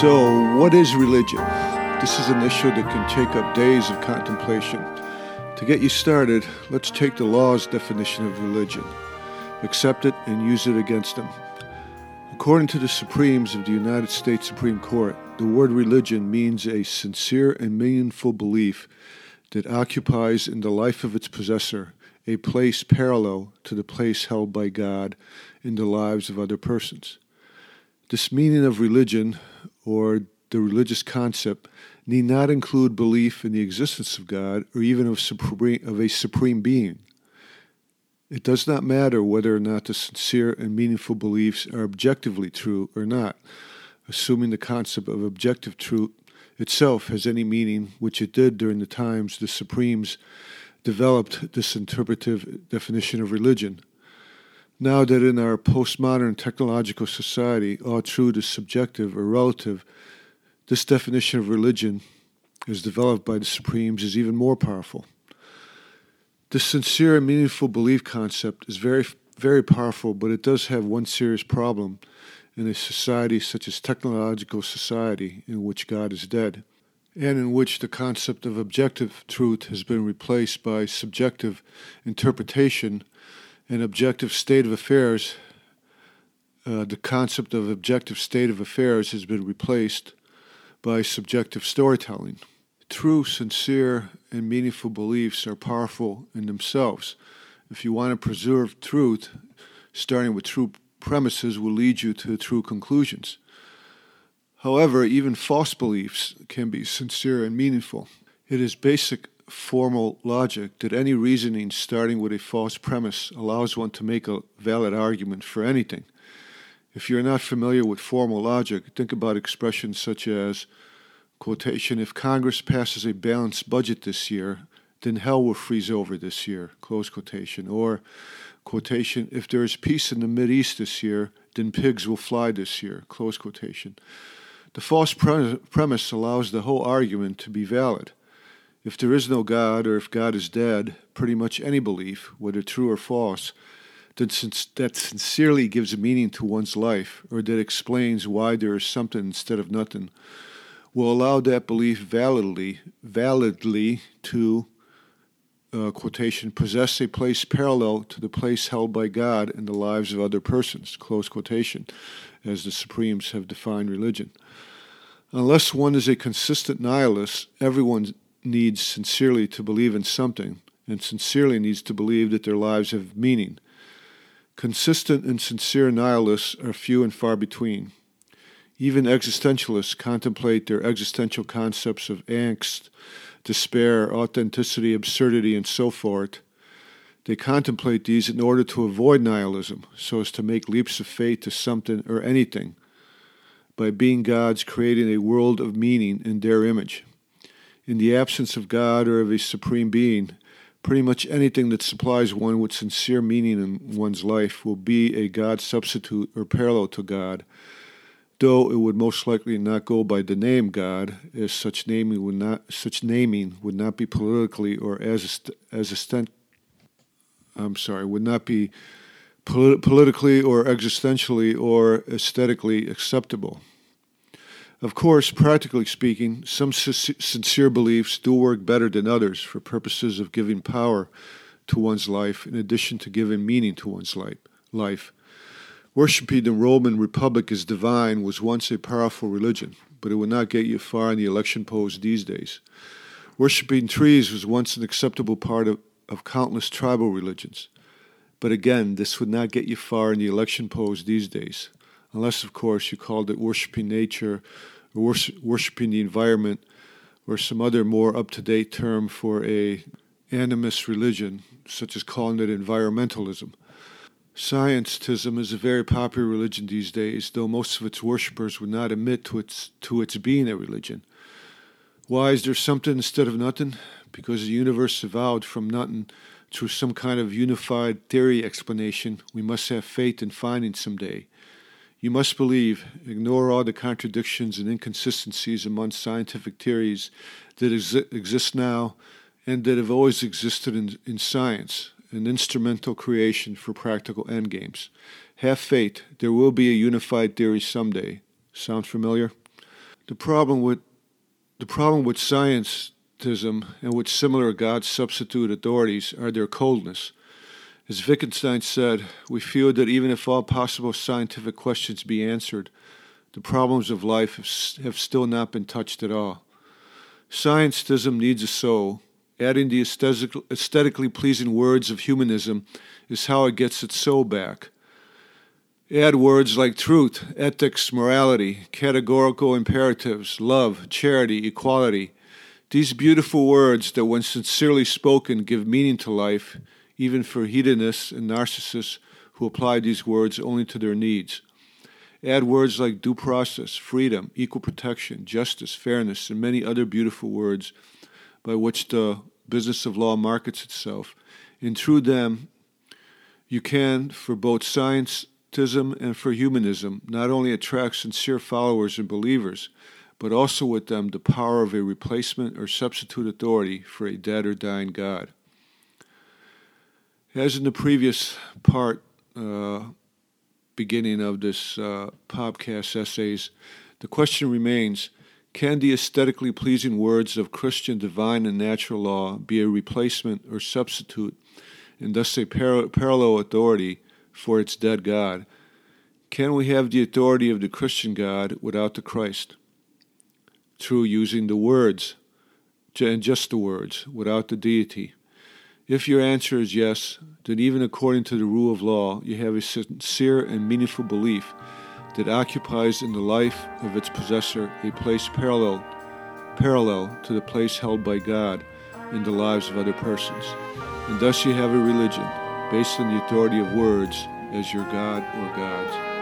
So, what is religion? This is an issue that can take up days of contemplation. To get you started, let's take the law's definition of religion, accept it, and use it against them. According to the Supremes of the United States Supreme Court, the word religion means a sincere and meaningful belief that occupies in the life of its possessor a place parallel to the place held by God in the lives of other persons. This meaning of religion, or the religious concept, need not include belief in the existence of God or even of, supreme, of a supreme being. It does not matter whether or not the sincere and meaningful beliefs are objectively true or not, assuming the concept of objective truth itself has any meaning, which it did during the times the Supremes developed this interpretive definition of religion. Now that in our postmodern technological society all truth is subjective or relative, this definition of religion, as developed by the Supremes, is even more powerful. This sincere and meaningful belief concept is very, very powerful, but it does have one serious problem in a society such as technological society in which God is dead, and in which the concept of objective truth has been replaced by subjective interpretation and objective state of affairs. Uh, the concept of objective state of affairs has been replaced by subjective storytelling. True, sincere, and meaningful beliefs are powerful in themselves. If you want to preserve truth, starting with true premises will lead you to true conclusions. However, even false beliefs can be sincere and meaningful. It is basic formal logic that any reasoning starting with a false premise allows one to make a valid argument for anything. If you're not familiar with formal logic, think about expressions such as quotation if Congress passes a balanced budget this year, then hell will freeze over this year, close quotation, or quotation, if there is peace in the Mideast this year, then pigs will fly this year, close quotation. The false pre- premise allows the whole argument to be valid. If there is no God, or if God is dead, pretty much any belief, whether true or false, that, that sincerely gives meaning to one's life, or that explains why there is something instead of nothing, will allow that belief validly, validly to uh, quotation, possess a place parallel to the place held by God in the lives of other persons, close quotation, as the Supremes have defined religion. Unless one is a consistent nihilist, everyone needs sincerely to believe in something, and sincerely needs to believe that their lives have meaning. Consistent and sincere nihilists are few and far between. Even existentialists contemplate their existential concepts of angst, despair, authenticity, absurdity, and so forth. They contemplate these in order to avoid nihilism, so as to make leaps of faith to something or anything, by being gods creating a world of meaning in their image. In the absence of God or of a supreme being, pretty much anything that supplies one with sincere meaning in one's life will be a God substitute or parallel to God though it would most likely not go by the name God, as such naming would not such naming would not be politically or as a, as a I'm sorry, would not be polit- politically or existentially or aesthetically acceptable. Of course, practically speaking, some sincere beliefs do work better than others for purposes of giving power to one's life in addition to giving meaning to one's life. Worshipping the Roman Republic as divine was once a powerful religion, but it would not get you far in the election polls these days. Worshipping trees was once an acceptable part of, of countless tribal religions, but again, this would not get you far in the election polls these days, unless, of course, you called it worshipping nature or worshipping the environment or some other more up to date term for a animist religion, such as calling it environmentalism. Scientism is a very popular religion these days, though most of its worshippers would not admit to its, to its being a religion. Why is there something instead of nothing? Because the universe evolved from nothing through some kind of unified theory explanation we must have faith in finding someday. You must believe, ignore all the contradictions and inconsistencies among scientific theories that exi- exist now and that have always existed in, in science an instrumental creation for practical endgames. Have faith, there will be a unified theory someday. Sound familiar? The problem with the problem with scientism and with similar God substitute authorities are their coldness. As Wittgenstein said, we feel that even if all possible scientific questions be answered, the problems of life have, still not been touched at all. Scientism needs a soul. Adding the aesthetically pleasing words of humanism is how it gets its soul back. Add words like truth, ethics, morality, categorical imperatives, love, charity, equality. These beautiful words that, when sincerely spoken, give meaning to life, even for hedonists and narcissists who apply these words only to their needs. Add words like due process, freedom, equal protection, justice, fairness, and many other beautiful words by which the business of law markets itself. And through them, you can, for both scientism and for humanism not only attract sincere followers and believers, but also with them the power of a replacement or substitute authority for a dead or dying God. As in the previous part, uh, beginning of this uh, podcast essays, the question remains can the aesthetically pleasing words of Christian divine and natural law be a replacement or substitute, and thus a par- parallel authority for its dead God? Can we have the authority of the Christian God without the Christ? Through using the words, and just the words, without the deity. If your answer is yes, then even according to the rule of law, you have a sincere and meaningful belief that occupies in the life of its possessor a place parallel, parallel to the place held by God in the lives of other persons. And thus you have a religion based on the authority of words as your God or gods.